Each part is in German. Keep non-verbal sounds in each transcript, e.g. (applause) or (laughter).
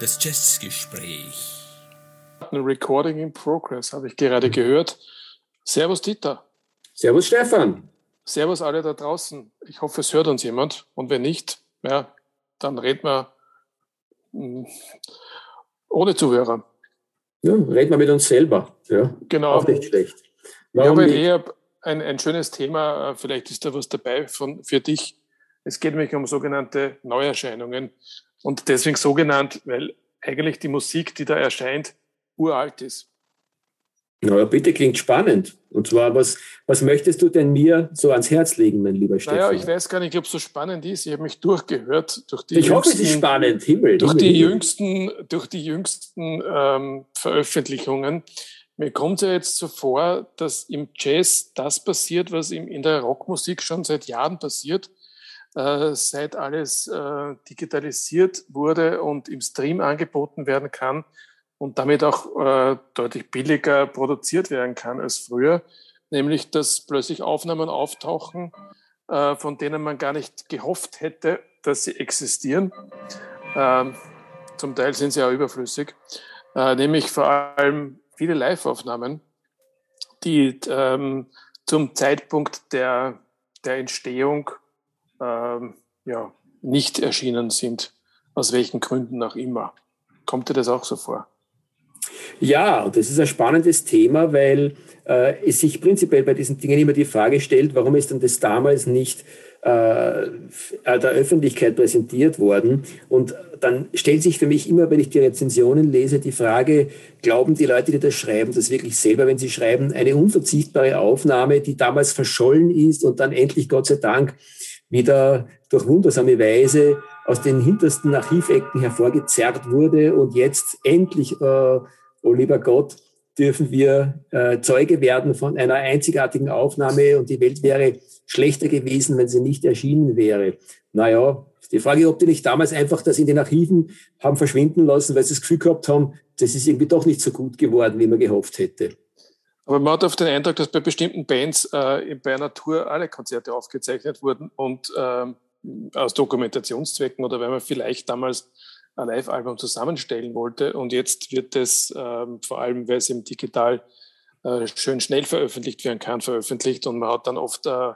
Das Jazzgespräch. Ein Recording in Progress habe ich gerade gehört. Servus Dieter. Servus Stefan. Servus alle da draußen. Ich hoffe, es hört uns jemand. Und wenn nicht, ja, dann reden wir hm, ohne Zuhörer. Ja, reden wir mit uns selber. Ja, genau. Auch nicht schlecht. Warum ja, weil eher ein, ein schönes Thema, äh, vielleicht ist da was dabei von, für dich. Es geht nämlich um sogenannte Neuerscheinungen. Und deswegen so genannt, weil eigentlich die Musik, die da erscheint, uralt ist. Na ja, bitte klingt spannend. Und zwar, was, was möchtest du denn mir so ans Herz legen, mein lieber Stefan? Naja, ich weiß gar nicht, ob es so spannend ist. Ich habe mich durchgehört durch die Ich hoffe, es ist spannend. Himmel. Durch Himmel, die Himmel. jüngsten, durch die jüngsten ähm, Veröffentlichungen. Mir kommt ja jetzt so vor, dass im Jazz das passiert, was in der Rockmusik schon seit Jahren passiert, äh, seit alles äh, digitalisiert wurde und im Stream angeboten werden kann und damit auch äh, deutlich billiger produziert werden kann als früher, nämlich dass plötzlich Aufnahmen auftauchen, äh, von denen man gar nicht gehofft hätte, dass sie existieren. Ähm, zum Teil sind sie auch überflüssig, äh, nämlich vor allem viele Live-Aufnahmen, die ähm, zum Zeitpunkt der, der Entstehung ähm, ja, nicht erschienen sind, aus welchen Gründen auch immer. Kommt dir das auch so vor? Ja, und das ist ein spannendes Thema, weil äh, es sich prinzipiell bei diesen Dingen immer die Frage stellt, warum ist denn das damals nicht äh, der Öffentlichkeit präsentiert worden? Und dann stellt sich für mich immer, wenn ich die Rezensionen lese, die Frage, glauben die Leute, die das schreiben, das wirklich selber, wenn sie schreiben, eine unverzichtbare Aufnahme, die damals verschollen ist und dann endlich, Gott sei Dank, wieder durch wundersame Weise aus den hintersten Archivecken hervorgezerrt wurde und jetzt endlich äh, oh lieber Gott, dürfen wir äh, Zeuge werden von einer einzigartigen Aufnahme und die Welt wäre schlechter gewesen, wenn sie nicht erschienen wäre. Naja, die Frage, ob die nicht damals einfach das in den Archiven haben verschwinden lassen, weil sie das Gefühl gehabt haben, das ist irgendwie doch nicht so gut geworden, wie man gehofft hätte. Aber man hat oft den Eindruck, dass bei bestimmten Bands äh, bei einer Tour alle Konzerte aufgezeichnet wurden und äh, aus Dokumentationszwecken oder weil man vielleicht damals ein Live-Album zusammenstellen wollte. Und jetzt wird es ähm, vor allem, weil es im digital äh, schön schnell veröffentlicht werden kann, veröffentlicht. Und man hat dann oft äh,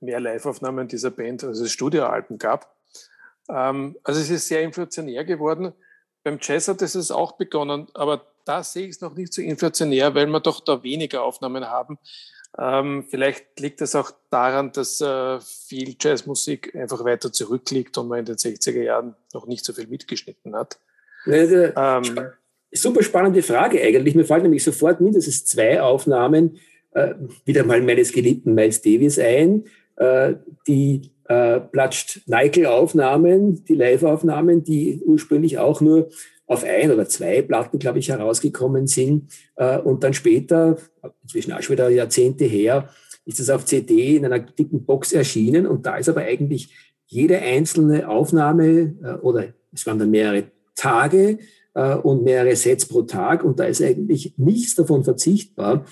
mehr Live-Aufnahmen dieser Band, als es Studioalben gab. Ähm, also es ist sehr inflationär geworden. Beim Jazz hat es auch begonnen, aber da sehe ich es noch nicht so inflationär, weil wir doch da weniger Aufnahmen haben. Ähm, vielleicht liegt es auch daran, dass äh, viel Jazzmusik einfach weiter zurückliegt und man in den 60er Jahren noch nicht so viel mitgeschnitten hat. Ja, ähm, super spannende Frage eigentlich. Mir fallen nämlich sofort mindestens zwei Aufnahmen äh, wieder mal meines geliebten Miles Davis ein. Äh, die äh, Platscht Neikel-Aufnahmen, die Live-Aufnahmen, die ursprünglich auch nur auf ein oder zwei Platten, glaube ich, herausgekommen sind. Äh, und dann später, inzwischen auch schon wieder Jahrzehnte her, ist es auf CD in einer dicken Box erschienen. Und da ist aber eigentlich jede einzelne Aufnahme äh, oder es waren dann mehrere Tage äh, und mehrere Sets pro Tag. Und da ist eigentlich nichts davon verzichtbar.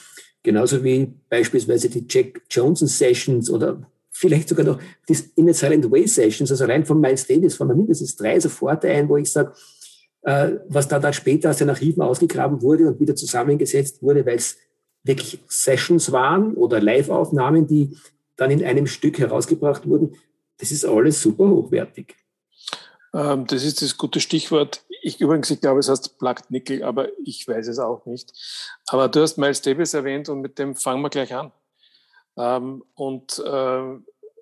Genauso wie beispielsweise die Jack Johnson Sessions oder vielleicht sogar noch die In a Silent Way Sessions, also rein von Miles Davis, von mindestens drei sofort ein, wo ich sage, äh, was dann, dann später aus den Archiven ausgegraben wurde und wieder zusammengesetzt wurde, weil es wirklich Sessions waren oder Live-Aufnahmen, die dann in einem Stück herausgebracht wurden. Das ist alles super hochwertig. Ähm, das ist das gute Stichwort. Ich übrigens, ich glaube, es heißt Plugged Nickel, aber ich weiß es auch nicht. Aber du hast Miles Davis erwähnt und mit dem fangen wir gleich an. Ähm, und äh,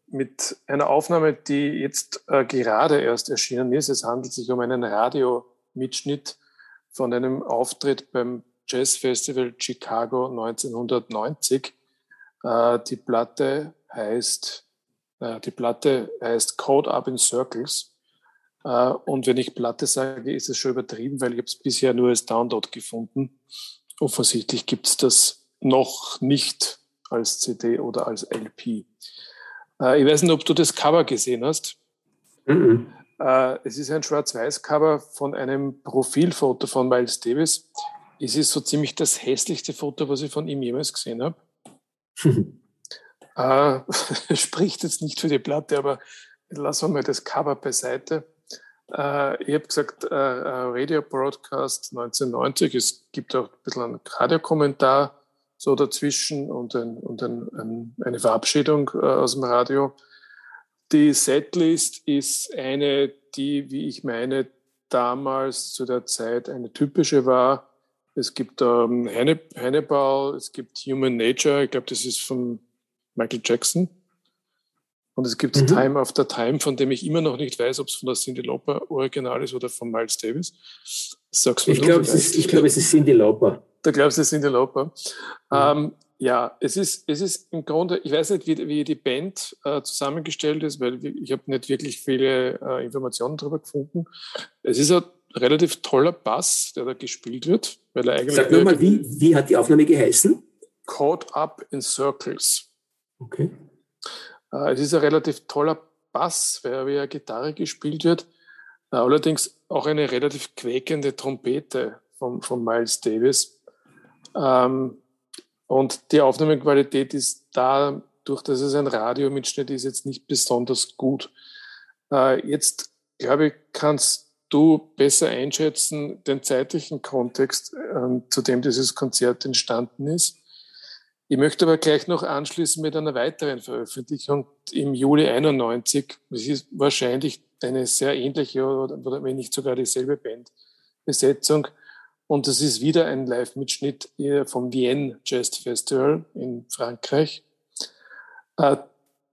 mit einer Aufnahme, die jetzt äh, gerade erst erschienen ist. Es handelt sich um einen Radio-Mitschnitt von einem Auftritt beim Jazz Festival Chicago 1990. Äh, die Platte heißt, die Platte heißt Code Up in Circles. Und wenn ich Platte sage, ist es schon übertrieben, weil ich es bisher nur als Download gefunden. Offensichtlich gibt es das noch nicht als CD oder als LP. Äh, ich weiß nicht, ob du das Cover gesehen hast. Mhm. Äh, es ist ein Schwarz-Weiß-Cover von einem Profilfoto von Miles Davis. Es ist so ziemlich das hässlichste Foto, was ich von ihm jemals gesehen habe. (laughs) Äh, (laughs) spricht jetzt nicht für die Platte, aber lassen wir mal das Cover beiseite. Äh, ich habe gesagt, äh, äh Radio Broadcast 1990. Es gibt auch ein bisschen einen Radiokommentar so dazwischen und, ein, und ein, ein, eine Verabschiedung äh, aus dem Radio. Die Setlist ist eine, die, wie ich meine, damals zu der Zeit eine typische war. Es gibt ähm, Hannibal, es gibt Human Nature, ich glaube, das ist von Michael Jackson. Und es gibt mhm. Time After Time, von dem ich immer noch nicht weiß, ob es von der Cindy Lauper Original ist oder von Miles Davis. Sag's ich glaube, es, glaub, es ist Cindy Lauper. Da glaubst du, es ist Cindy Lauper. Mhm. Ähm, ja, es ist, es ist im Grunde, ich weiß nicht, wie, wie die Band äh, zusammengestellt ist, weil ich habe nicht wirklich viele äh, Informationen darüber gefunden. Es ist ein relativ toller Bass, der da gespielt wird. Weil er eigentlich Sag nur mal, wie, wie hat die Aufnahme geheißen? Caught Up in Circles. Okay. Äh, es ist ein relativ toller Bass, weil er Gitarre gespielt wird. Äh, allerdings auch eine relativ quäkende Trompete von, von Miles Davis. Ähm, und die Aufnahmequalität ist da, durch dass es ein Radiomitschnitt ist, jetzt nicht besonders gut. Äh, jetzt, glaube ich, kannst du besser einschätzen den zeitlichen Kontext, zu dem dieses Konzert entstanden ist. Ich möchte aber gleich noch anschließen mit einer weiteren Veröffentlichung im Juli 91. Es ist wahrscheinlich eine sehr ähnliche oder, wenn nicht sogar dieselbe Bandbesetzung. Und das ist wieder ein Live-Mitschnitt vom Vienne Jazz Festival in Frankreich. Äh,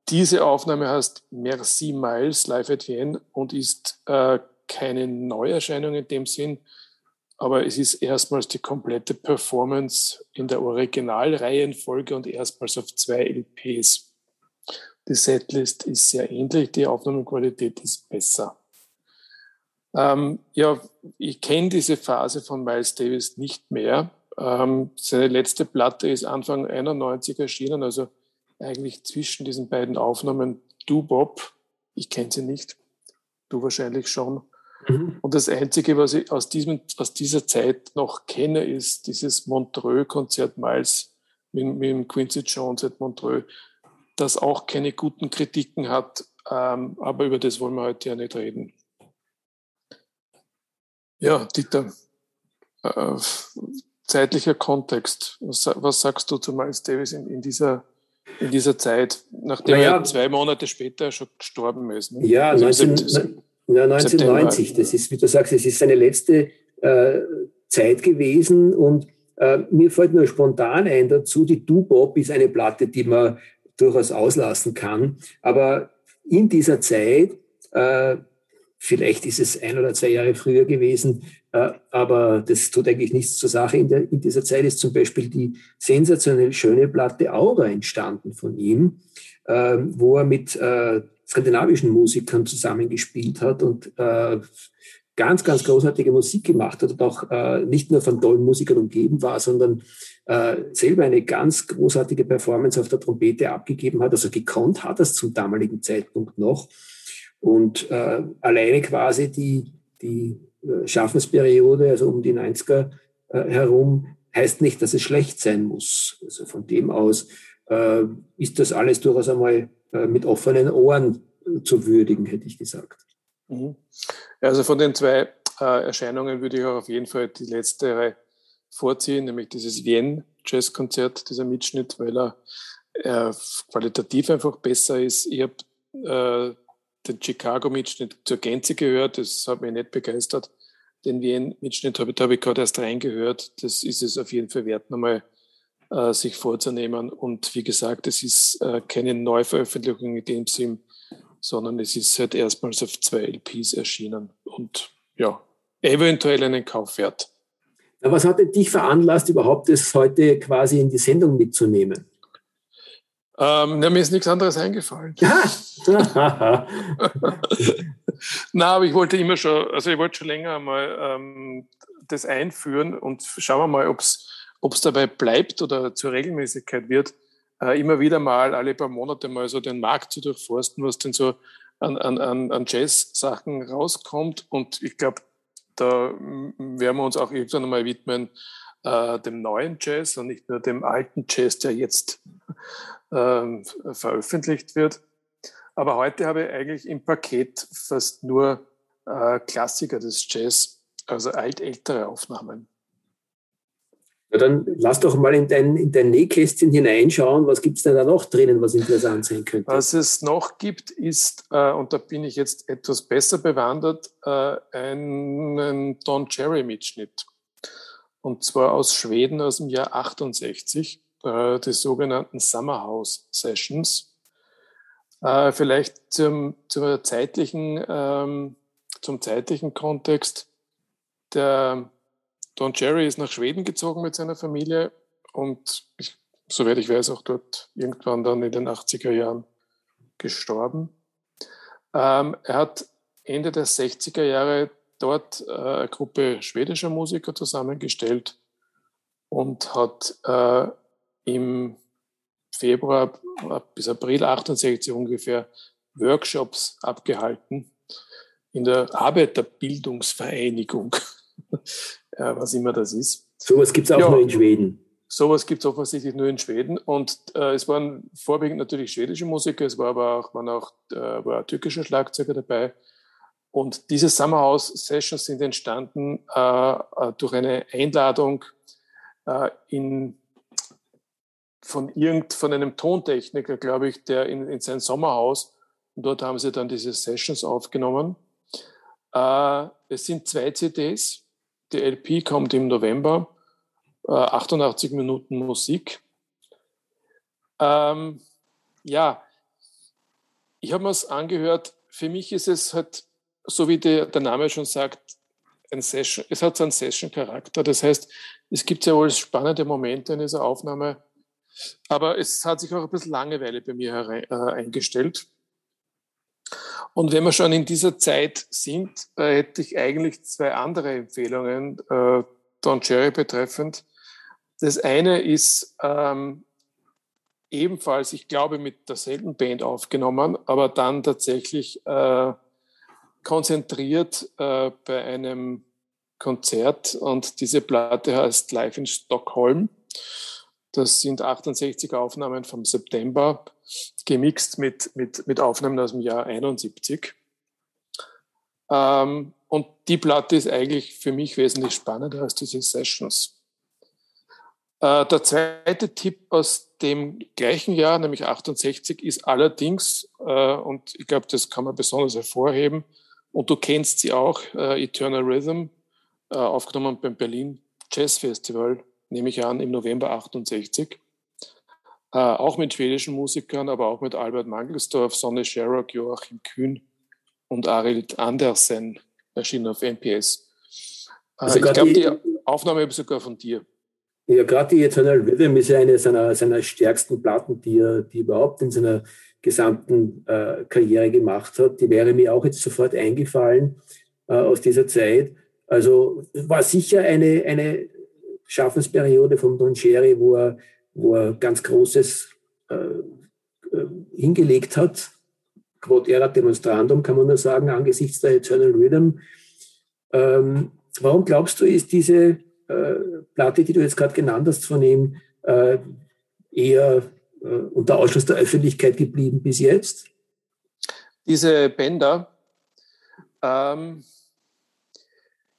diese Aufnahme heißt Merci Miles Live at Vienne und ist äh, keine Neuerscheinung in dem Sinn, aber es ist erstmals die komplette Performance in der Originalreihenfolge und erstmals auf zwei LPs. Die Setlist ist sehr ähnlich, die Aufnahmequalität ist besser. Ähm, ja, ich kenne diese Phase von Miles Davis nicht mehr. Ähm, seine letzte Platte ist Anfang 91 erschienen, also eigentlich zwischen diesen beiden Aufnahmen Du Bob. Ich kenne sie nicht, du wahrscheinlich schon. Mhm. Und das Einzige, was ich aus, diesem, aus dieser Zeit noch kenne, ist dieses Montreux-Konzert Miles mit, mit Quincy Jones at Montreux, das auch keine guten Kritiken hat, ähm, aber über das wollen wir heute ja nicht reden. Ja, Dieter, äh, zeitlicher Kontext. Was, was, sagst du zu Miles Davis in, in, dieser, in dieser Zeit, nachdem naja, er zwei Monate später schon gestorben ist? Ne? Ja, also 19, ja, 1990. September. Das ist, wie du sagst, es ist seine letzte äh, Zeit gewesen und äh, mir fällt nur spontan ein dazu, die Du-Bob ist eine Platte, die man durchaus auslassen kann. Aber in dieser Zeit, äh, vielleicht ist es ein oder zwei Jahre früher gewesen, äh, aber das tut eigentlich nichts zur Sache. In, der, in dieser Zeit ist zum Beispiel die sensationell schöne Platte Aura entstanden von ihm, äh, wo er mit äh, skandinavischen Musikern zusammengespielt hat und äh, ganz, ganz großartige Musik gemacht hat und auch nicht nur von tollen Musikern umgeben war, sondern selber eine ganz großartige Performance auf der Trompete abgegeben hat. Also gekonnt hat das zum damaligen Zeitpunkt noch. Und äh, alleine quasi die, die äh, Schaffensperiode, also um die 90er äh, herum, heißt nicht, dass es schlecht sein muss. Also von dem aus äh, ist das alles durchaus einmal äh, mit offenen Ohren zu würdigen, hätte ich gesagt. Mhm. Also von den zwei äh, Erscheinungen würde ich auch auf jeden Fall die letztere vorziehen, nämlich dieses Wien Jazzkonzert, dieser Mitschnitt, weil er äh, qualitativ einfach besser ist. Ich habe äh, den Chicago-Mitschnitt zur Gänze gehört, das hat mich nicht begeistert. Den Wien-Mitschnitt habe, hab ich gerade erst reingehört. Das ist es auf jeden Fall wert, nochmal äh, sich vorzunehmen. Und wie gesagt, es ist äh, keine Neuveröffentlichung in dem Sinn, sondern es ist halt erstmals auf zwei LPs erschienen und ja, eventuell einen Kauf wert. was hat denn dich veranlasst, überhaupt das heute quasi in die Sendung mitzunehmen? Ähm, na, mir ist nichts anderes eingefallen. (laughs) Na, aber ich wollte immer schon, also ich wollte schon länger mal ähm, das einführen und schauen wir mal, ob es ob es dabei bleibt oder zur Regelmäßigkeit wird, äh, immer wieder mal alle paar Monate mal so den Markt zu durchforsten, was denn so an, an, an Jazz-Sachen rauskommt. Und ich glaube, da werden wir uns auch irgendwann mal widmen, äh, dem neuen Jazz und nicht nur dem alten Jazz, der jetzt ähm, veröffentlicht wird. Aber heute habe ich eigentlich im Paket fast nur äh, Klassiker des Jazz, also altältere Aufnahmen. Ja, dann lass doch mal in dein, in dein Nähkästchen hineinschauen. Was gibt es denn da noch drinnen, was interessant sein könnte? Was es noch gibt, ist, äh, und da bin ich jetzt etwas besser bewandert, äh, einen Don Cherry-Mitschnitt. Und zwar aus Schweden aus dem Jahr 68, äh, die sogenannten Summer House Sessions. Äh, vielleicht zum, zur zeitlichen, ähm, zum zeitlichen Kontext. Der Don Cherry ist nach Schweden gezogen mit seiner Familie und ich, soweit ich weiß, auch dort irgendwann dann in den 80er Jahren gestorben. Ähm, er hat Ende der 60er Jahre dort äh, eine Gruppe schwedischer Musiker zusammengestellt und hat äh, im Februar bis April 68 ungefähr Workshops abgehalten in der Arbeiterbildungsvereinigung (laughs) was immer das ist. Sowas gibt es auch ja, nur in Schweden. Sowas gibt es offensichtlich nur in Schweden. Und äh, es waren vorwiegend natürlich schwedische Musiker, es war aber auch, waren auch äh, war türkische Schlagzeuger dabei. Und diese Summerhouse Sessions sind entstanden äh, äh, durch eine Einladung äh, in, von irgend, von einem Tontechniker, glaube ich, der in, in sein Sommerhaus. Und dort haben sie dann diese Sessions aufgenommen. Äh, es sind zwei CDs. Die LP kommt im November, äh, 88 Minuten Musik. Ähm, ja, ich habe mir es angehört. Für mich ist es halt, so wie der, der Name schon sagt, ein Session, es hat so einen Session-Charakter. Das heißt, es gibt ja wohl spannende Momente in dieser Aufnahme, aber es hat sich auch ein bisschen Langeweile bei mir herein, äh, eingestellt. Und wenn wir schon in dieser Zeit sind, äh, hätte ich eigentlich zwei andere Empfehlungen äh, Don Cherry betreffend. Das eine ist ähm, ebenfalls, ich glaube, mit derselben Band aufgenommen, aber dann tatsächlich äh, konzentriert äh, bei einem Konzert. Und diese Platte heißt Live in Stockholm. Das sind 68 Aufnahmen vom September, gemixt mit, mit, mit Aufnahmen aus dem Jahr 71. Ähm, und die Platte ist eigentlich für mich wesentlich spannender als diese Sessions. Äh, der zweite Tipp aus dem gleichen Jahr, nämlich 68, ist allerdings, äh, und ich glaube, das kann man besonders hervorheben, und du kennst sie auch, äh, Eternal Rhythm, äh, aufgenommen beim Berlin Jazz Festival nehme ich an, im November 68. Äh, auch mit schwedischen Musikern, aber auch mit Albert Mangelsdorf, Sonne Sherrock, Joachim Kühn und Arild Andersen erschienen auf MPS. Äh, also ich glaube, die Aufnahme sogar von dir. Ja, gerade die Eternal Rhythm ist ja eine seiner, seiner stärksten Platten, die er die überhaupt in seiner gesamten äh, Karriere gemacht hat. Die wäre mir auch jetzt sofort eingefallen äh, aus dieser Zeit. Also war sicher eine, eine Schaffensperiode von Don Cherry, wo er, wo er ganz Großes äh, äh, hingelegt hat. Quod erat demonstrandum, kann man nur sagen, angesichts der Eternal Rhythm. Ähm, warum glaubst du, ist diese äh, Platte, die du jetzt gerade genannt hast, von ihm äh, eher unter Ausschluss der Öffentlichkeit geblieben bis jetzt? Diese Bänder, ähm,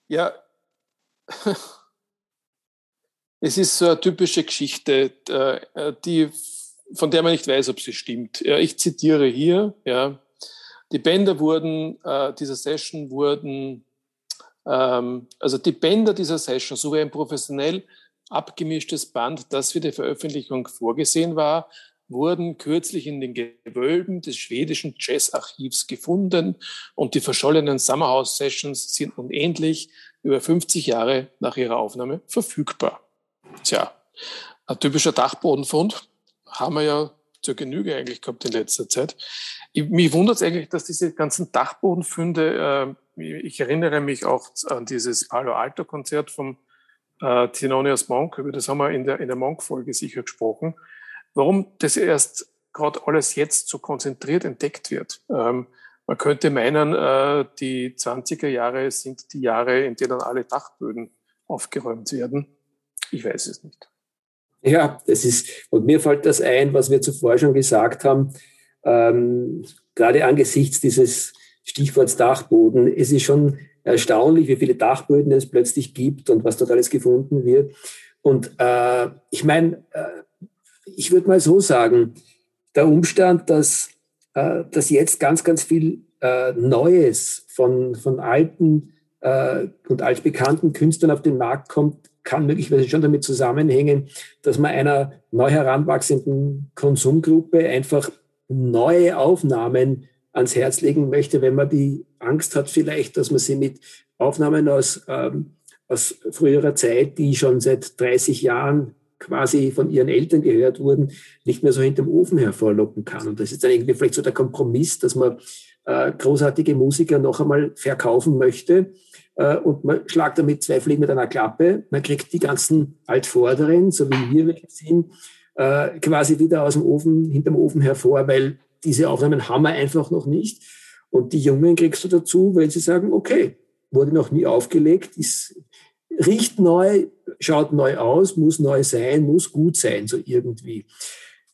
ja, (laughs) Es ist so eine typische Geschichte, äh, die, von der man nicht weiß, ob sie stimmt. Ich zitiere hier, ja, die Bänder wurden, äh, dieser Session wurden, ähm, also die Bänder dieser Session, so wie ein professionell abgemischtes Band, das für die Veröffentlichung vorgesehen war, wurden kürzlich in den Gewölben des schwedischen Jazzarchivs gefunden und die verschollenen Summerhouse Sessions sind nun endlich über 50 Jahre nach ihrer Aufnahme verfügbar. Tja, ein typischer Dachbodenfund haben wir ja zur Genüge eigentlich gehabt in letzter Zeit. Ich, mich wundert es eigentlich, dass diese ganzen Dachbodenfunde, äh, ich erinnere mich auch an dieses Palo Alto Konzert vom äh, Thelonious Monk, über das haben wir in der, in der Monk-Folge sicher gesprochen, warum das erst gerade alles jetzt so konzentriert entdeckt wird. Ähm, man könnte meinen, äh, die 20er Jahre sind die Jahre, in denen alle Dachböden aufgeräumt werden Ich weiß es nicht. Ja, das ist, und mir fällt das ein, was wir zuvor schon gesagt haben, ähm, gerade angesichts dieses Stichworts Dachboden. Es ist schon erstaunlich, wie viele Dachböden es plötzlich gibt und was dort alles gefunden wird. Und äh, ich meine, äh, ich würde mal so sagen, der Umstand, dass, äh, dass jetzt ganz, ganz viel äh, Neues von, von alten äh, und altbekannten Künstlern auf den Markt kommt, kann möglicherweise schon damit zusammenhängen, dass man einer neu heranwachsenden Konsumgruppe einfach neue Aufnahmen ans Herz legen möchte, wenn man die Angst hat vielleicht, dass man sie mit Aufnahmen aus, ähm, aus früherer Zeit, die schon seit 30 Jahren quasi von ihren Eltern gehört wurden, nicht mehr so hinterm Ofen hervorlocken kann. Und das ist dann irgendwie vielleicht so der Kompromiss, dass man äh, großartige Musiker noch einmal verkaufen möchte. Äh, und man schlagt damit zwei Fliegen mit einer Klappe. Man kriegt die ganzen Altvorderen, so wie wir sind, äh, quasi wieder aus dem Ofen, hinterm Ofen hervor, weil diese Aufnahmen haben wir einfach noch nicht. Und die Jungen kriegst du dazu, weil sie sagen, okay, wurde noch nie aufgelegt, ist, riecht neu, schaut neu aus, muss neu sein, muss gut sein, so irgendwie.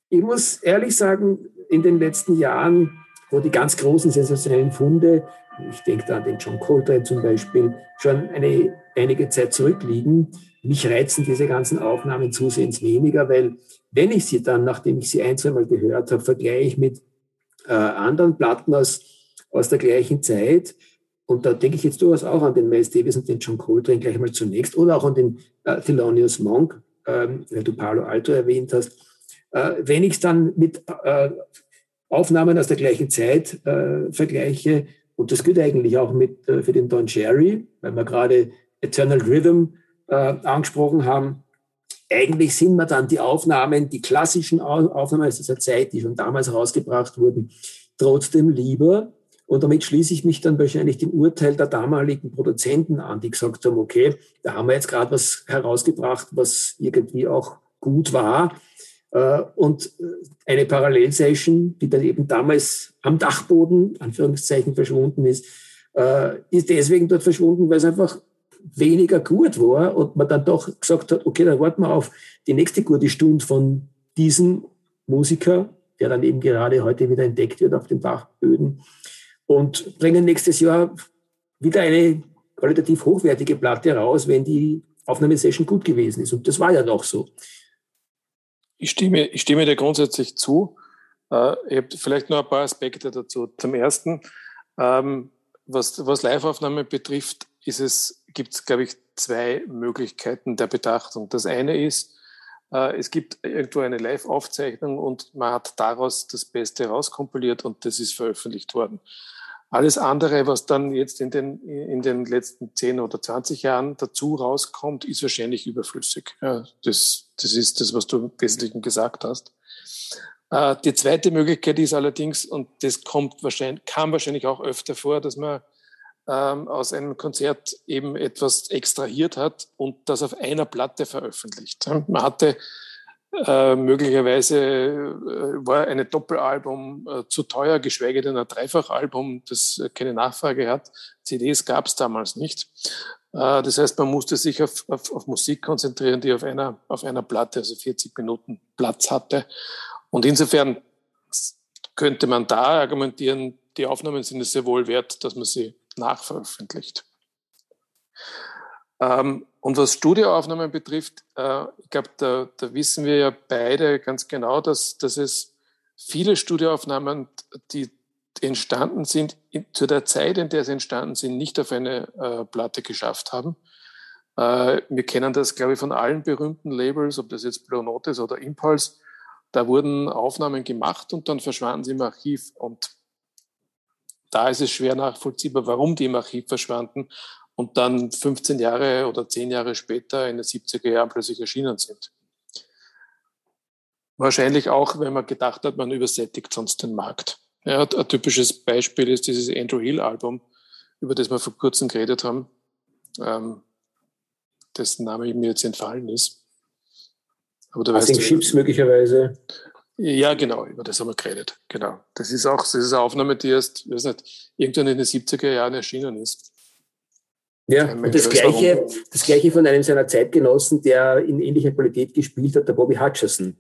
Ich muss ehrlich sagen, in den letzten Jahren, wo die ganz großen sensationellen Funde, ich denke da an den John Coltrane zum Beispiel, schon eine, einige Zeit zurückliegen, mich reizen diese ganzen Aufnahmen zusehends weniger, weil wenn ich sie dann, nachdem ich sie ein, zweimal gehört habe, vergleiche mit äh, anderen Platten aus, aus der gleichen Zeit, und da denke ich jetzt durchaus auch an den Miles Davis und den John Coltrane gleich mal zunächst oder auch an den äh, Thelonious Monk, ähm, weil du Palo Alto erwähnt hast. Äh, wenn ich es dann mit äh, Aufnahmen aus der gleichen Zeit äh, vergleiche, und das gilt eigentlich auch mit, äh, für den Don Cherry, weil wir gerade Eternal Rhythm äh, angesprochen haben, eigentlich sind mir dann die Aufnahmen, die klassischen Aufnahmen aus dieser Zeit, die schon damals rausgebracht wurden, trotzdem lieber. Und damit schließe ich mich dann wahrscheinlich dem Urteil der damaligen Produzenten an, die gesagt haben, okay, da haben wir jetzt gerade was herausgebracht, was irgendwie auch gut war. Äh, und eine Parallelsession, die dann eben damals am Dachboden, Anführungszeichen, verschwunden ist, äh, ist deswegen dort verschwunden, weil es einfach weniger gut war und man dann doch gesagt hat, okay, dann warten wir auf die nächste gute Stunde von diesem Musiker, der dann eben gerade heute wieder entdeckt wird auf den Bachböden und bringen nächstes Jahr wieder eine qualitativ hochwertige Platte raus, wenn die Aufnahmesession gut gewesen ist. Und das war ja noch so. Ich stimme, ich stimme dir grundsätzlich zu. Äh, ich habe vielleicht noch ein paar Aspekte dazu. Zum Ersten, ähm, was, was Live-Aufnahmen betrifft, ist es, gibt es, glaube ich, zwei Möglichkeiten der Betrachtung. Das eine ist, äh, es gibt irgendwo eine Live-Aufzeichnung und man hat daraus das Beste rauskompiliert und das ist veröffentlicht worden. Alles andere, was dann jetzt in den, in den letzten 10 oder 20 Jahren dazu rauskommt, ist wahrscheinlich überflüssig. Ja, das, das ist das, was du im Wesentlichen gesagt hast. Äh, die zweite Möglichkeit ist allerdings, und das kommt wahrscheinlich, kam wahrscheinlich auch öfter vor, dass man ähm, aus einem Konzert eben etwas extrahiert hat und das auf einer Platte veröffentlicht. Man hatte äh, möglicherweise äh, war eine Doppelalbum äh, zu teuer, geschweige denn ein Dreifachalbum, das äh, keine Nachfrage hat. CDs gab es damals nicht. Äh, das heißt, man musste sich auf, auf, auf, Musik konzentrieren, die auf einer, auf einer Platte, also 40 Minuten Platz hatte. Und insofern könnte man da argumentieren, die Aufnahmen sind es sehr wohl wert, dass man sie nachveröffentlicht. Ähm, und was Studioaufnahmen betrifft, äh, ich glaube, da, da, wissen wir ja beide ganz genau, dass, dass es viele Studioaufnahmen, die entstanden sind, in, zu der Zeit, in der sie entstanden sind, nicht auf eine äh, Platte geschafft haben. Äh, wir kennen das, glaube ich, von allen berühmten Labels, ob das jetzt Blue Note ist oder Impulse. Da wurden Aufnahmen gemacht und dann verschwanden sie im Archiv. Und da ist es schwer nachvollziehbar, warum die im Archiv verschwanden und dann 15 Jahre oder 10 Jahre später in den 70er Jahren plötzlich erschienen sind. Wahrscheinlich auch, wenn man gedacht hat, man übersättigt sonst den Markt. Ja, ein typisches Beispiel ist dieses Andrew Hill-Album, über das wir vor kurzem geredet haben, ähm, dessen Name mir jetzt entfallen ist. Aber du weißt, Chips möglicherweise. Ja, genau, über das haben wir geredet. Genau. Das ist auch das ist eine Aufnahme, die erst, weiß nicht, irgendwann in den 70er Jahren erschienen ist. Ja, und das Gleiche, das Gleiche von einem seiner Zeitgenossen, der in ähnlicher Qualität gespielt hat, der Bobby Hutcherson.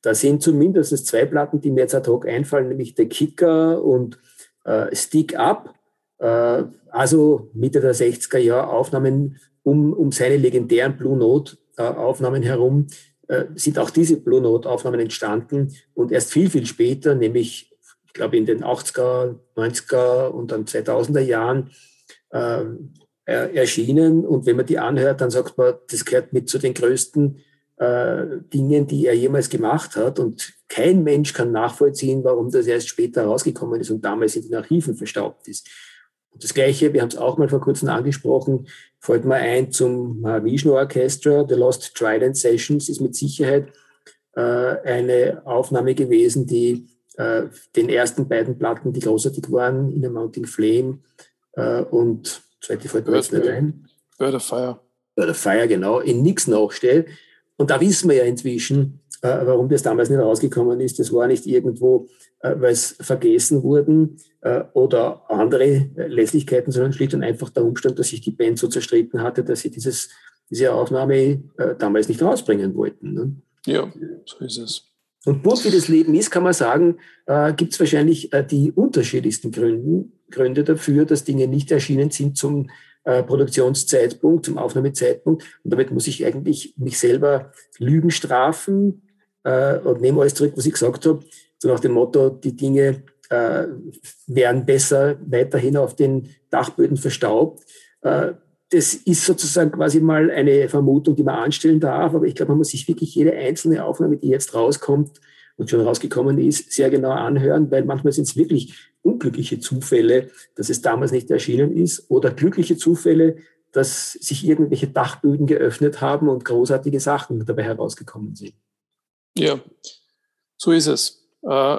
Da sind zumindest zwei Platten, die mir jetzt ad hoc einfallen, nämlich The Kicker und äh, Stick Up. Äh, also Mitte der 60er Jahre Aufnahmen um, um seine legendären Blue Note äh, Aufnahmen herum äh, sind auch diese Blue Note Aufnahmen entstanden und erst viel, viel später, nämlich ich glaube in den 80er, 90er und dann 2000er Jahren äh, erschienen. Und wenn man die anhört, dann sagt man, das gehört mit zu den größten äh, Dingen, die er jemals gemacht hat. Und kein Mensch kann nachvollziehen, warum das erst später rausgekommen ist und damals in den Archiven verstaubt ist. Und das Gleiche, wir haben es auch mal vor kurzem angesprochen, fällt mir ein zum Mahavishnu Orchestra, The Lost Trident Sessions ist mit Sicherheit äh, eine Aufnahme gewesen, die äh, den ersten beiden Platten, die großartig waren, In a Mounting Flame äh, und zweite fällt mir jetzt nicht ein. Bird of Fire. Bird of Fire, genau, in nichts nachstellt. Und da wissen wir ja inzwischen, äh, warum das damals nicht rausgekommen ist. Das war nicht irgendwo, äh, weil es vergessen wurden äh, oder andere Lässlichkeiten, sondern schlicht und einfach der Umstand, dass sich die Band so zerstritten hatte, dass sie dieses, diese Aufnahme damals nicht rausbringen wollten. Ne? Ja, so ist es. Und bunt wie das Leben ist, kann man sagen, äh, gibt es wahrscheinlich äh, die unterschiedlichsten Gründe, Gründe dafür, dass Dinge nicht erschienen sind zum äh, Produktionszeitpunkt, zum Aufnahmezeitpunkt. Und damit muss ich eigentlich mich selber Lügen strafen äh, und nehme alles zurück, was ich gesagt habe. So nach dem Motto, die Dinge äh, werden besser weiterhin auf den Dachböden verstaubt. Äh, das ist sozusagen quasi mal eine Vermutung, die man anstellen darf, aber ich glaube, man muss sich wirklich jede einzelne Aufnahme, die jetzt rauskommt und schon rausgekommen ist, sehr genau anhören, weil manchmal sind es wirklich unglückliche Zufälle, dass es damals nicht erschienen ist oder glückliche Zufälle, dass sich irgendwelche Dachböden geöffnet haben und großartige Sachen dabei herausgekommen sind. Ja, so ist es. Äh,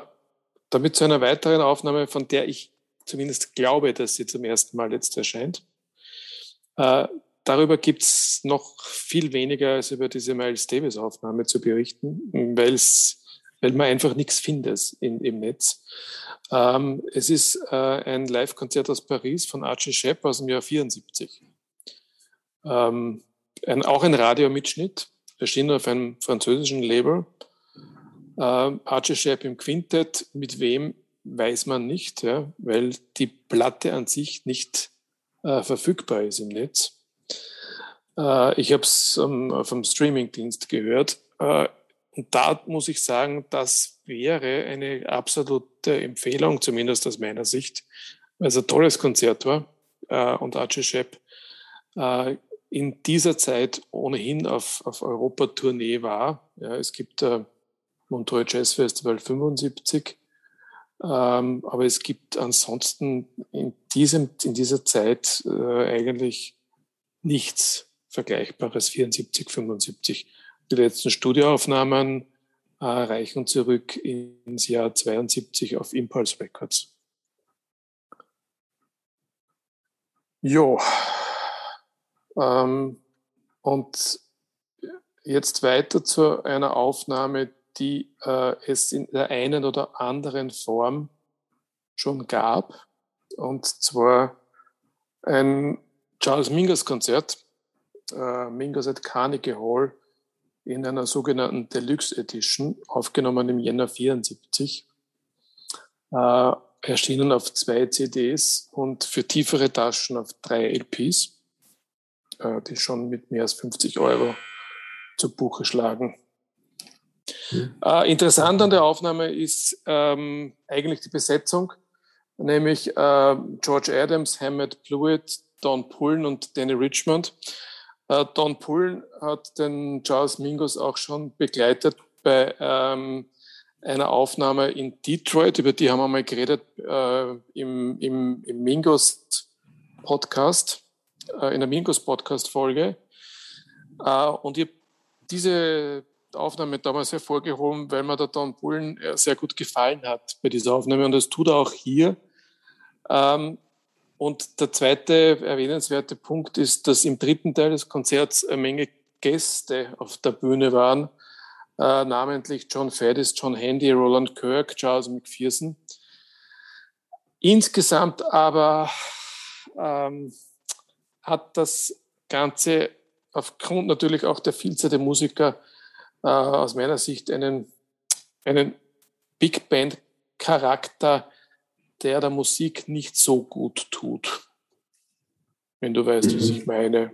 damit zu einer weiteren Aufnahme, von der ich zumindest glaube, dass sie zum ersten Mal jetzt erscheint. Äh, darüber gibt es noch viel weniger als über diese Miles Davis Aufnahme zu berichten, weil's, weil man einfach nichts findet in, im Netz. Ähm, es ist äh, ein Live-Konzert aus Paris von Archie Shepp aus dem Jahr 74. Ähm, ein, auch ein Radiomitschnitt, erschienen auf einem französischen Label. Ähm, Archie Shepp im Quintett, mit wem weiß man nicht, ja, weil die Platte an sich nicht äh, verfügbar ist im Netz. Äh, ich habe es ähm, vom Streamingdienst gehört. Äh, und da muss ich sagen, das wäre eine absolute Empfehlung, zumindest aus meiner Sicht, weil es ein tolles Konzert war äh, und Archie Shepp äh, in dieser Zeit ohnehin auf, auf Europa-Tournee war. Ja, es gibt äh, Montreux Jazz Festival 75 ähm, aber es gibt ansonsten in, diesem, in dieser Zeit äh, eigentlich nichts Vergleichbares, 74, 75. Die letzten Studioaufnahmen äh, reichen zurück ins Jahr 72 auf Impulse Records. Jo. Ähm, und jetzt weiter zu einer Aufnahme, die äh, es in der einen oder anderen Form schon gab. Und zwar ein Charles Mingus Konzert, äh, Mingus at Carnegie Hall, in einer sogenannten Deluxe Edition, aufgenommen im Jänner 74, äh, erschienen auf zwei CDs und für tiefere Taschen auf drei LPs, äh, die schon mit mehr als 50 Euro zu Buche schlagen. Äh, interessant an der Aufnahme ist ähm, eigentlich die Besetzung, nämlich äh, George Adams, Hammett Blewett, Don Pullen und Danny Richmond. Äh, Don Pullen hat den Charles Mingus auch schon begleitet bei ähm, einer Aufnahme in Detroit, über die haben wir mal geredet äh, im, im, im Mingus Podcast, äh, in der Mingus Podcast Folge. Äh, und ich diese Aufnahme damals hervorgehoben, weil mir der Don Bullen äh, sehr gut gefallen hat bei dieser Aufnahme und das tut er auch hier. Ähm, und der zweite erwähnenswerte Punkt ist, dass im dritten Teil des Konzerts eine Menge Gäste auf der Bühne waren, äh, namentlich John Faddis, John Handy, Roland Kirk, Charles McPherson. Insgesamt aber ähm, hat das Ganze aufgrund natürlich auch der Vielzahl der Musiker äh, aus meiner Sicht einen, einen Big Band-Charakter, der der Musik nicht so gut tut. Wenn du weißt, mhm. was ich meine.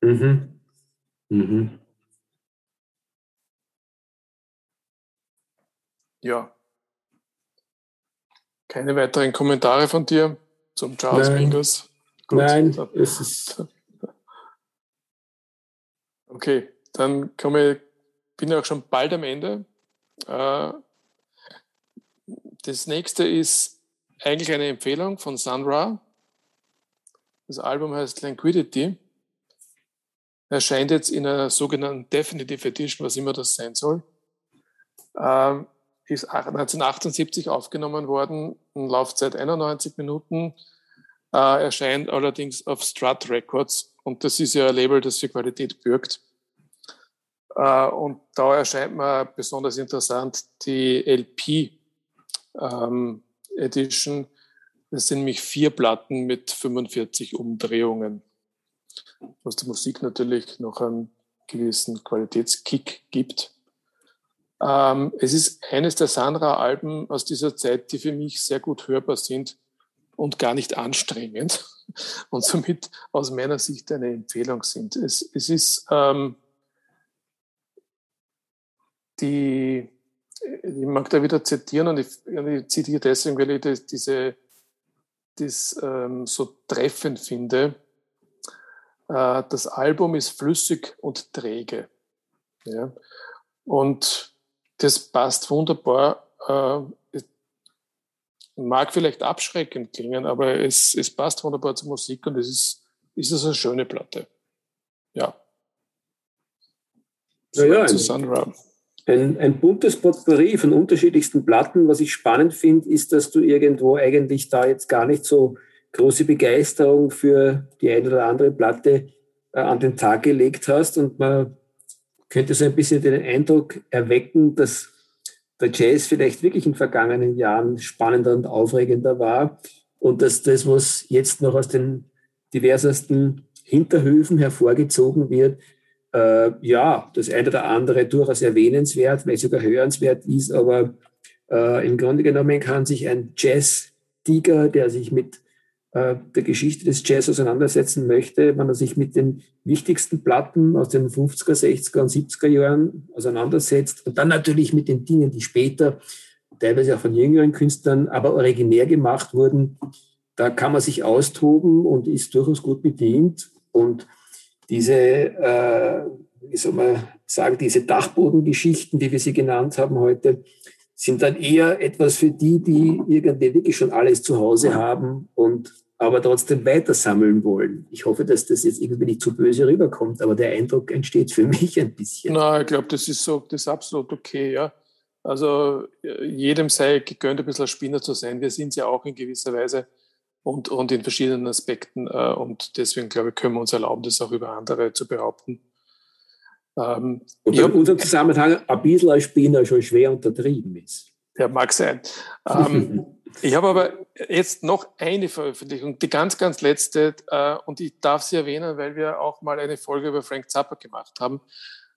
Mhm. Mhm. Ja. Keine weiteren Kommentare von dir zum Charles Nein. Mingus? Gut. Nein, es ist. Okay, dann komme ich, bin ich auch schon bald am Ende. Äh, das nächste ist eigentlich eine Empfehlung von Sun Ra. Das Album heißt Languidity. Erscheint jetzt in einer sogenannten Definitive Edition, was immer das sein soll. Ähm, ist 1978 aufgenommen worden, Laufzeit 91 Minuten, äh, erscheint allerdings auf Strut Records und das ist ja ein Label, das für Qualität bürgt. Äh, und da erscheint mir besonders interessant die LP ähm, Edition. Das sind nämlich vier Platten mit 45 Umdrehungen, was der Musik natürlich noch einen gewissen Qualitätskick gibt. Ähm, es ist eines der Sandra-Alben aus dieser Zeit, die für mich sehr gut hörbar sind und gar nicht anstrengend (laughs) und somit aus meiner Sicht eine Empfehlung sind. Es, es ist ähm, die, ich mag da wieder zitieren und ich, ich zitiere deswegen, weil ich das, diese, das ähm, so treffend finde. Äh, das Album ist flüssig und träge. Ja? Und das passt wunderbar. Äh, mag vielleicht abschreckend klingen, aber es, es passt wunderbar zur Musik und es ist, ist es eine schöne Platte. Ja. Ja, ja, zu Sunra. Ein, ein buntes Potpourri von unterschiedlichsten Platten. Was ich spannend finde, ist, dass du irgendwo eigentlich da jetzt gar nicht so große Begeisterung für die eine oder andere Platte äh, an den Tag gelegt hast und man könnte so ein bisschen den Eindruck erwecken, dass der Jazz vielleicht wirklich in vergangenen Jahren spannender und aufregender war und dass das, was jetzt noch aus den diversesten Hinterhöfen hervorgezogen wird, äh, ja, das eine oder andere durchaus erwähnenswert, vielleicht sogar hörenswert ist, aber äh, im Grunde genommen kann sich ein Jazz-Tiger, der sich mit äh, der Geschichte des Jazz auseinandersetzen möchte, wenn er sich mit den wichtigsten Platten aus den 50er, 60er und 70er Jahren auseinandersetzt und dann natürlich mit den Dingen, die später teilweise auch von jüngeren Künstlern, aber originär gemacht wurden, da kann man sich austoben und ist durchaus gut bedient. Und diese, äh, wie soll man sagen, diese Dachbodengeschichten, wie wir sie genannt haben heute, sind dann eher etwas für die, die irgendwie wirklich schon alles zu Hause haben und aber trotzdem weiter sammeln wollen. Ich hoffe, dass das jetzt irgendwie nicht zu böse rüberkommt, aber der Eindruck entsteht für (laughs) mich ein bisschen. Na, ich glaube, das ist so, das ist absolut okay, ja. Also jedem sei gegönnt, ein bisschen Spinner zu sein. Wir sind es ja auch in gewisser Weise und, und in verschiedenen Aspekten. Äh, und deswegen, glaube ich, können wir uns erlauben, das auch über andere zu behaupten. Ähm, und in unserem Zusammenhang ein bisschen ein Spinner schon schwer untertrieben ist. Ja, mag sein. ähm, (laughs) ich habe aber jetzt noch eine Veröffentlichung, die ganz, ganz letzte, äh, und ich darf sie erwähnen, weil wir auch mal eine Folge über Frank Zappa gemacht haben.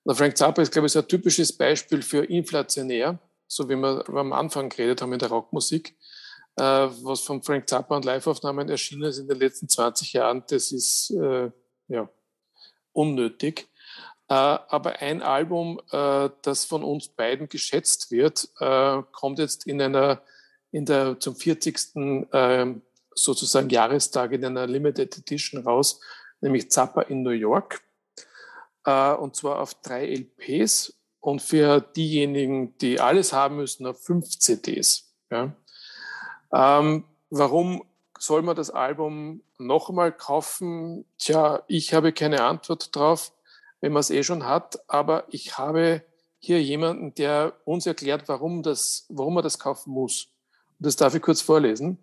Und Frank Zappa ist, glaube ich, so ein typisches Beispiel für inflationär, so wie wir am Anfang geredet haben in der Rockmusik. Äh, was von Frank Zappa und Liveaufnahmen erschienen ist in den letzten 20 Jahren, das ist äh, ja, unnötig. Äh, aber ein Album, äh, das von uns beiden geschätzt wird, äh, kommt jetzt in einer in der, zum 40. Ähm, sozusagen Jahrestag in einer Limited Edition raus, nämlich Zappa in New York. Äh, und zwar auf drei LPs und für diejenigen, die alles haben müssen, auf fünf CDs. Ja. Ähm, warum soll man das Album noch einmal kaufen? Tja, ich habe keine Antwort drauf, wenn man es eh schon hat, aber ich habe hier jemanden, der uns erklärt, warum, das, warum man das kaufen muss. Das darf ich kurz vorlesen.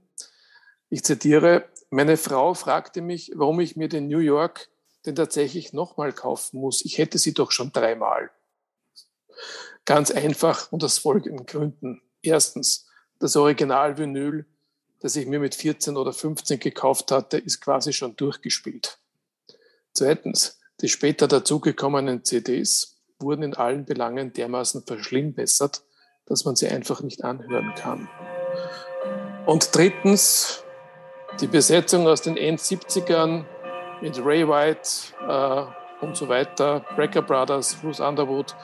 Ich zitiere, meine Frau fragte mich, warum ich mir den New York denn tatsächlich nochmal kaufen muss. Ich hätte sie doch schon dreimal. Ganz einfach und aus folgenden Gründen. Erstens, das Original-Vinyl, das ich mir mit 14 oder 15 gekauft hatte, ist quasi schon durchgespielt. Zweitens, die später dazugekommenen CDs wurden in allen Belangen dermaßen verschlimmbessert, dass man sie einfach nicht anhören kann. Und drittens, die Besetzung aus den End-70ern mit Ray White äh, und so weiter, Brecker Brothers, Bruce Underwood,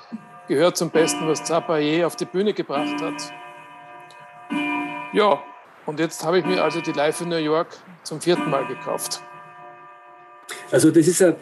gehört zum Besten, was Zappa je auf die Bühne gebracht hat. Ja, und jetzt habe ich mir also die Live in New York zum vierten Mal gekauft. Also das ist äh,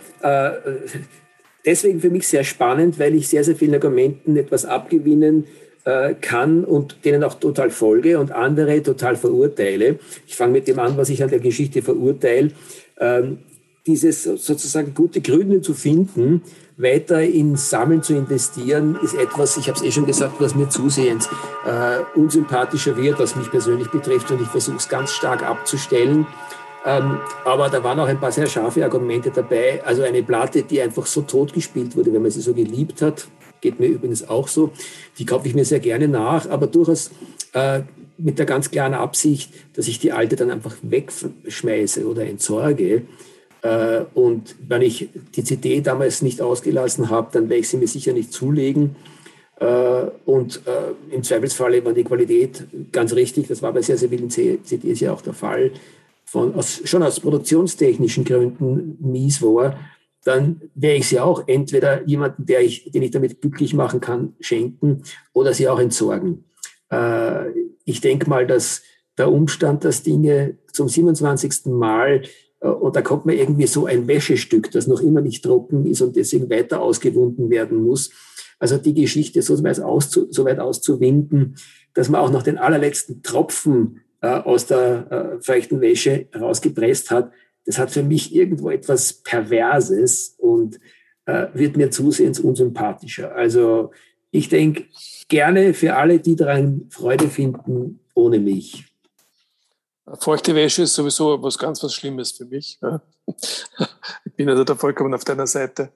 deswegen für mich sehr spannend, weil ich sehr, sehr vielen Argumenten etwas abgewinnen äh, kann und denen auch total folge und andere total verurteile. Ich fange mit dem an, was ich an der Geschichte verurteile. Ähm, dieses sozusagen gute Gründe zu finden, weiter in Sammeln zu investieren, ist etwas, ich habe es eh schon gesagt, was mir zusehends äh, unsympathischer wird, was mich persönlich betrifft und ich versuche es ganz stark abzustellen. Ähm, aber da waren auch ein paar sehr scharfe Argumente dabei. Also eine Platte, die einfach so tot gespielt wurde, wenn man sie so geliebt hat, geht mir übrigens auch so. Die kaufe ich mir sehr gerne nach, aber durchaus äh, mit der ganz klaren Absicht, dass ich die alte dann einfach wegschmeiße oder entsorge. Äh, und wenn ich die CD damals nicht ausgelassen habe, dann werde ich sie mir sicher nicht zulegen. Äh, und äh, im Zweifelsfalle war die Qualität ganz richtig, das war bei sehr, sehr vielen CDs ja auch der Fall, von, aus, schon aus produktionstechnischen Gründen mies war, dann werde ich sie auch entweder jemanden, der ich, den ich damit glücklich machen kann, schenken oder sie auch entsorgen. Ich denke mal, dass der Umstand, dass Dinge zum 27. Mal und da kommt mir irgendwie so ein Wäschestück, das noch immer nicht trocken ist und deswegen weiter ausgewunden werden muss. Also die Geschichte so weit, auszu, so weit auszuwinden, dass man auch noch den allerletzten Tropfen äh, aus der äh, feuchten Wäsche rausgepresst hat, das hat für mich irgendwo etwas Perverses und äh, wird mir zusehends unsympathischer. Also ich denke gerne für alle, die daran Freude finden, ohne mich. Feuchte Wäsche ist sowieso was ganz was Schlimmes für mich. (laughs) Ich bin also da vollkommen auf deiner Seite.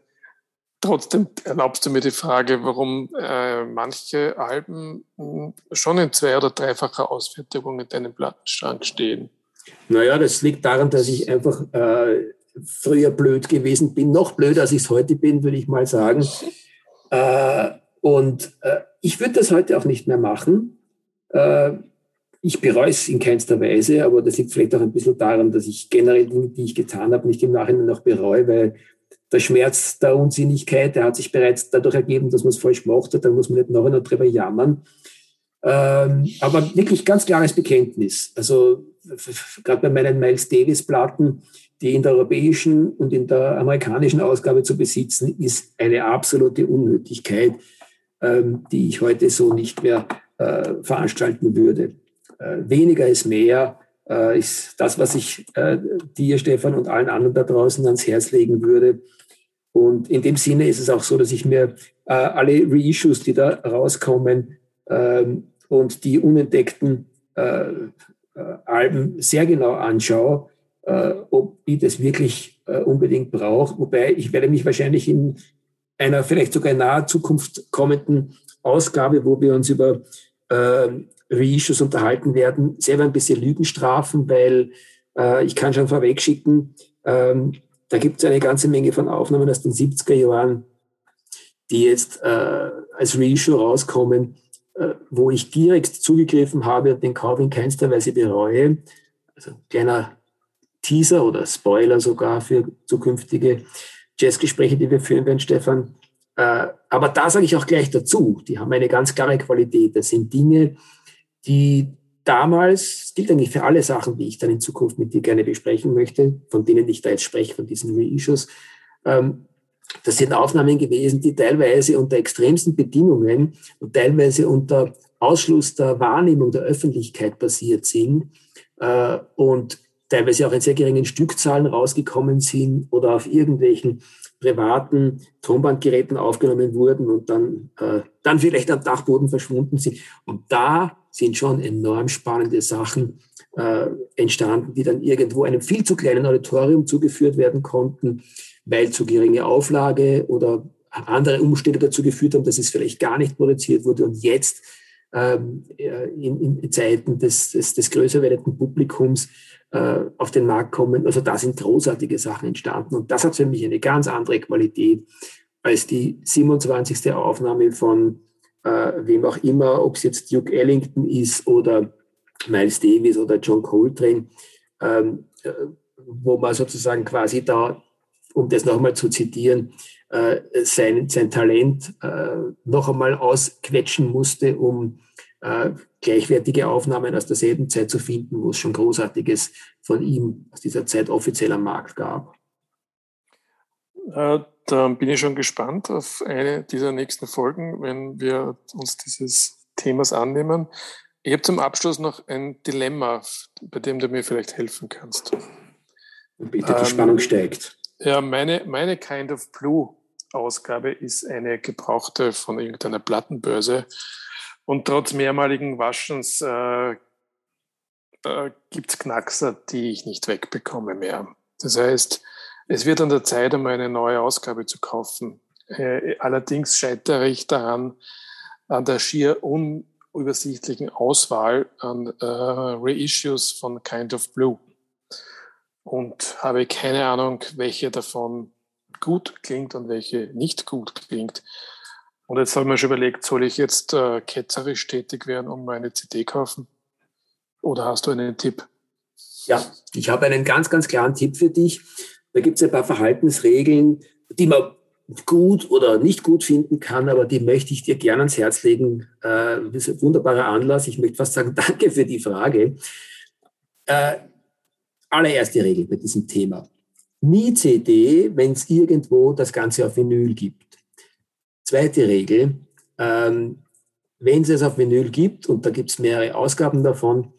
Trotzdem erlaubst du mir die Frage, warum äh, manche Alben hm, schon in zwei- oder dreifacher Ausfertigung in deinem Plattenschrank stehen. Naja, das liegt daran, dass ich einfach äh, früher blöd gewesen bin, noch blöder, als ich es heute bin, würde ich mal sagen. Äh, und äh, ich würde das heute auch nicht mehr machen. Ich bereue es in keinster Weise, aber das liegt vielleicht auch ein bisschen daran, dass ich generell Dinge, die ich getan habe, nicht im Nachhinein noch bereue, weil der Schmerz der Unsinnigkeit, der hat sich bereits dadurch ergeben, dass man es falsch gemacht hat, da muss man nicht noch einmal drüber jammern. Ähm, aber wirklich ganz klares Bekenntnis. Also gerade bei meinen Miles Davis Platten, die in der europäischen und in der amerikanischen Ausgabe zu besitzen, ist eine absolute Unnötigkeit, ähm, die ich heute so nicht mehr äh, veranstalten würde. Äh, weniger ist mehr, äh, ist das, was ich äh, dir, Stefan, und allen anderen da draußen ans Herz legen würde. Und in dem Sinne ist es auch so, dass ich mir alle Reissues, die da rauskommen, ähm, und die unentdeckten Alben sehr genau anschaue, ob ich das wirklich unbedingt brauche. Wobei ich werde mich wahrscheinlich in einer vielleicht sogar in naher Zukunft kommenden Ausgabe, wo wir uns über äh, Reissues unterhalten werden, selber ein bisschen Lügen strafen, weil äh, ich kann schon vorweg schicken, ähm, da gibt es eine ganze Menge von Aufnahmen aus den 70er Jahren, die jetzt äh, als Reissue rauskommen, äh, wo ich direkt zugegriffen habe und den Kauf in keinster Weise bereue. Also kleiner Teaser oder Spoiler sogar für zukünftige Jazzgespräche, die wir führen werden, Stefan. Äh, aber da sage ich auch gleich dazu, die haben eine ganz klare Qualität. Das sind Dinge, die damals, das gilt eigentlich für alle Sachen, die ich dann in Zukunft mit dir gerne besprechen möchte, von denen ich da jetzt spreche, von diesen Reissues, ähm, das sind Aufnahmen gewesen, die teilweise unter extremsten Bedingungen und teilweise unter Ausschluss der Wahrnehmung der Öffentlichkeit passiert sind äh, und teilweise auch in sehr geringen Stückzahlen rausgekommen sind oder auf irgendwelchen privaten Tonbandgeräten aufgenommen wurden und dann, äh, dann vielleicht am Dachboden verschwunden sind. Und da sind schon enorm spannende Sachen äh, entstanden, die dann irgendwo einem viel zu kleinen Auditorium zugeführt werden konnten weil zu geringe Auflage oder andere Umstände dazu geführt haben, dass es vielleicht gar nicht produziert wurde und jetzt ähm, äh, in, in Zeiten des, des, des größer werdenden Publikums äh, auf den Markt kommen. Also da sind großartige Sachen entstanden. Und das hat für mich eine ganz andere Qualität als die 27. Aufnahme von äh, wem auch immer, ob es jetzt Duke Ellington ist oder Miles Davis oder John Coltrane, ähm, äh, wo man sozusagen quasi da, um das nochmal zu zitieren, äh, sein, sein Talent äh, noch einmal ausquetschen musste, um äh, gleichwertige Aufnahmen aus derselben Zeit zu finden, wo es schon Großartiges von ihm aus dieser Zeit offiziell am Markt gab. Dann bin ich schon gespannt auf eine dieser nächsten Folgen, wenn wir uns dieses Themas annehmen. Ich habe zum Abschluss noch ein Dilemma, bei dem du mir vielleicht helfen kannst. Bitte, die ähm, Spannung steigt. Ja, meine, meine Kind of Blue Ausgabe ist eine gebrauchte von irgendeiner Plattenbörse. Und trotz mehrmaligen Waschens äh, äh, gibt es Knackser, die ich nicht wegbekomme mehr. Das heißt, es wird an der Zeit, um eine neue Ausgabe zu kaufen. Äh, allerdings scheitere ich daran, an der schier unübersichtlichen Auswahl an äh, Reissues von Kind of Blue. Und habe keine Ahnung, welche davon gut klingt und welche nicht gut klingt. Und jetzt habe ich mir schon überlegt, soll ich jetzt äh, ketzerisch tätig werden und meine CD kaufen? Oder hast du einen Tipp? Ja, ich habe einen ganz, ganz klaren Tipp für dich. Da gibt es ein paar Verhaltensregeln, die man gut oder nicht gut finden kann, aber die möchte ich dir gerne ans Herz legen. Äh, das ist ein wunderbarer Anlass. Ich möchte fast sagen, (laughs) danke für die Frage. Äh, allererste Regel bei diesem Thema. Nie CD, wenn es irgendwo das Ganze auf Vinyl gibt. Zweite Regel, ähm, wenn es es auf Vinyl gibt, und da gibt es mehrere Ausgaben davon,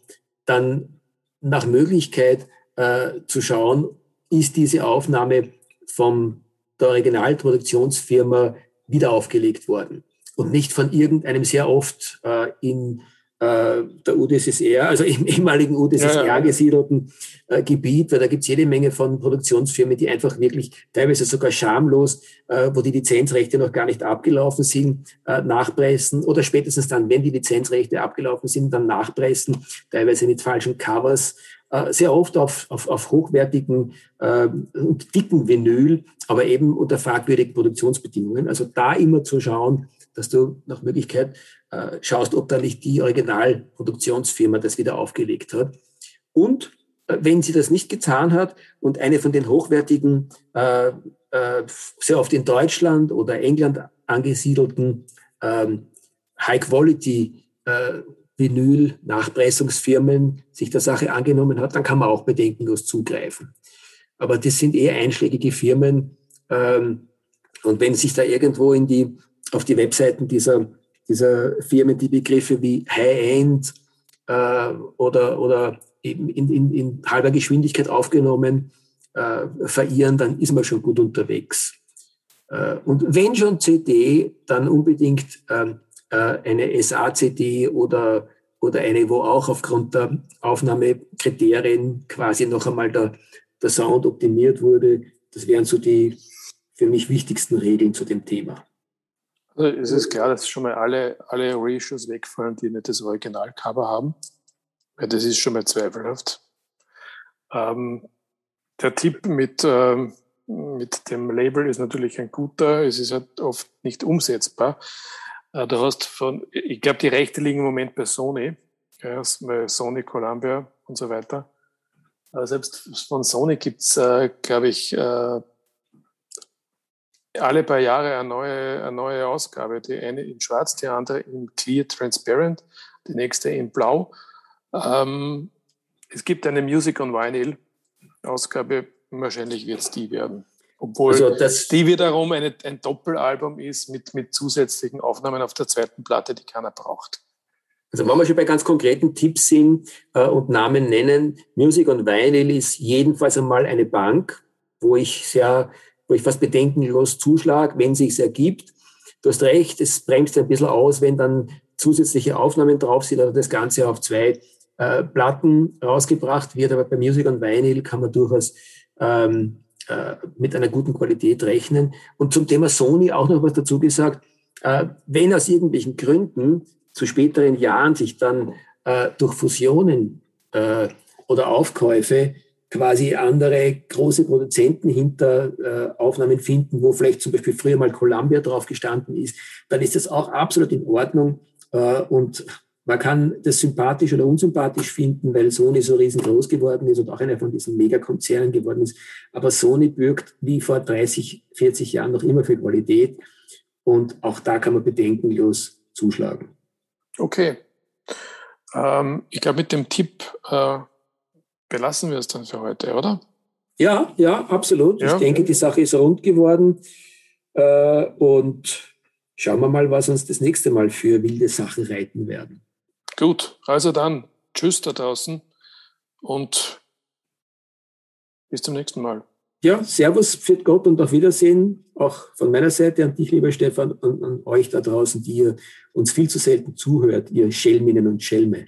dann nach Möglichkeit äh, zu schauen, ist diese Aufnahme von der Originalproduktionsfirma wieder aufgelegt worden und nicht von irgendeinem sehr oft äh, in äh, der UdSSR, also im ehemaligen UdSSR ja, ja. gesiedelten äh, Gebiet, weil da gibt es jede Menge von Produktionsfirmen, die einfach wirklich teilweise sogar schamlos, äh, wo die Lizenzrechte noch gar nicht abgelaufen sind, äh, nachpressen oder spätestens dann, wenn die Lizenzrechte abgelaufen sind, dann nachpressen, teilweise mit falschen Covers, sehr oft auf, auf, auf hochwertigen äh, und dicken Vinyl, aber eben unter fragwürdigen Produktionsbedingungen. Also da immer zu schauen, dass du nach Möglichkeit äh, schaust, ob da nicht die Originalproduktionsfirma das wieder aufgelegt hat. Und äh, wenn sie das nicht getan hat und eine von den hochwertigen, äh, äh, sehr oft in Deutschland oder England angesiedelten ähm, High-Quality äh, Vinyl-Nachpressungsfirmen sich der Sache angenommen hat, dann kann man auch bedenkenlos zugreifen. Aber das sind eher einschlägige Firmen. Ähm, und wenn sich da irgendwo in die auf die Webseiten dieser, dieser Firmen die Begriffe wie High-End äh, oder, oder eben in, in, in halber Geschwindigkeit aufgenommen äh, verirren, dann ist man schon gut unterwegs. Äh, und wenn schon CD, dann unbedingt ähm, äh, eine SA-CD oder, oder eine, wo auch aufgrund der Aufnahmekriterien quasi noch einmal der, der Sound optimiert wurde. Das wären so die für mich wichtigsten Regeln zu dem Thema. Also es ist klar, dass schon mal alle, alle Reissues wegfallen, die nicht das Originalcover haben. Weil das ist schon mal zweifelhaft. Ähm, der Tipp mit, ähm, mit dem Label ist natürlich ein guter. Es ist halt oft nicht umsetzbar. Äh, du hast von, ich glaube, die Rechte liegen im Moment bei Sony. Ja, bei Sony, Columbia und so weiter. Aber selbst von Sony gibt's, äh, glaube ich, äh, alle paar Jahre eine neue, eine neue Ausgabe. Die eine in Schwarz, die andere in Clear Transparent, die nächste in Blau. Ähm, es gibt eine Music on Vinyl Ausgabe, wahrscheinlich wird es die werden. Obwohl also das, die wiederum eine, ein Doppelalbum ist mit, mit zusätzlichen Aufnahmen auf der zweiten Platte, die keiner braucht. Also wenn wir schon bei ganz konkreten Tipps sind äh, und Namen nennen, Music on Vinyl ist jedenfalls einmal eine Bank, wo ich sehr wo ich fast bedenkenlos zuschlage, wenn sich's ergibt. Du hast recht, es bremst ein bisschen aus, wenn dann zusätzliche Aufnahmen drauf sind oder das Ganze auf zwei äh, Platten rausgebracht wird. Aber bei Music on Vinyl kann man durchaus ähm, äh, mit einer guten Qualität rechnen. Und zum Thema Sony auch noch was dazu gesagt. Äh, wenn aus irgendwelchen Gründen zu späteren Jahren sich dann äh, durch Fusionen äh, oder Aufkäufe quasi andere große Produzenten hinter äh, Aufnahmen finden, wo vielleicht zum Beispiel früher mal Columbia drauf gestanden ist, dann ist das auch absolut in Ordnung. Äh, und man kann das sympathisch oder unsympathisch finden, weil Sony so riesengroß geworden ist und auch einer von diesen Megakonzernen geworden ist. Aber Sony bürgt wie vor 30, 40 Jahren noch immer für Qualität. Und auch da kann man bedenkenlos zuschlagen. Okay. Ähm, ich glaube, mit dem Tipp äh, belassen wir es dann für heute, oder? Ja, ja, absolut. Ja. Ich denke, die Sache ist rund geworden. Äh, und schauen wir mal, was uns das nächste Mal für wilde Sachen reiten werden. Gut, also dann, tschüss da draußen und bis zum nächsten Mal. Ja, Servus, für Gott und auf Wiedersehen. Auch von meiner Seite an dich, lieber Stefan, und an euch da draußen, die ihr uns viel zu selten zuhört, ihr Schelminnen und Schelme.